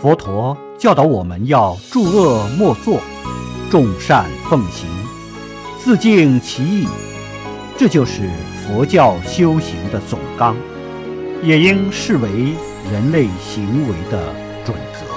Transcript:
佛陀教导我们要诸恶莫作，众善奉行，自净其意，这就是佛教修行的总纲，也应视为人类行为的准则。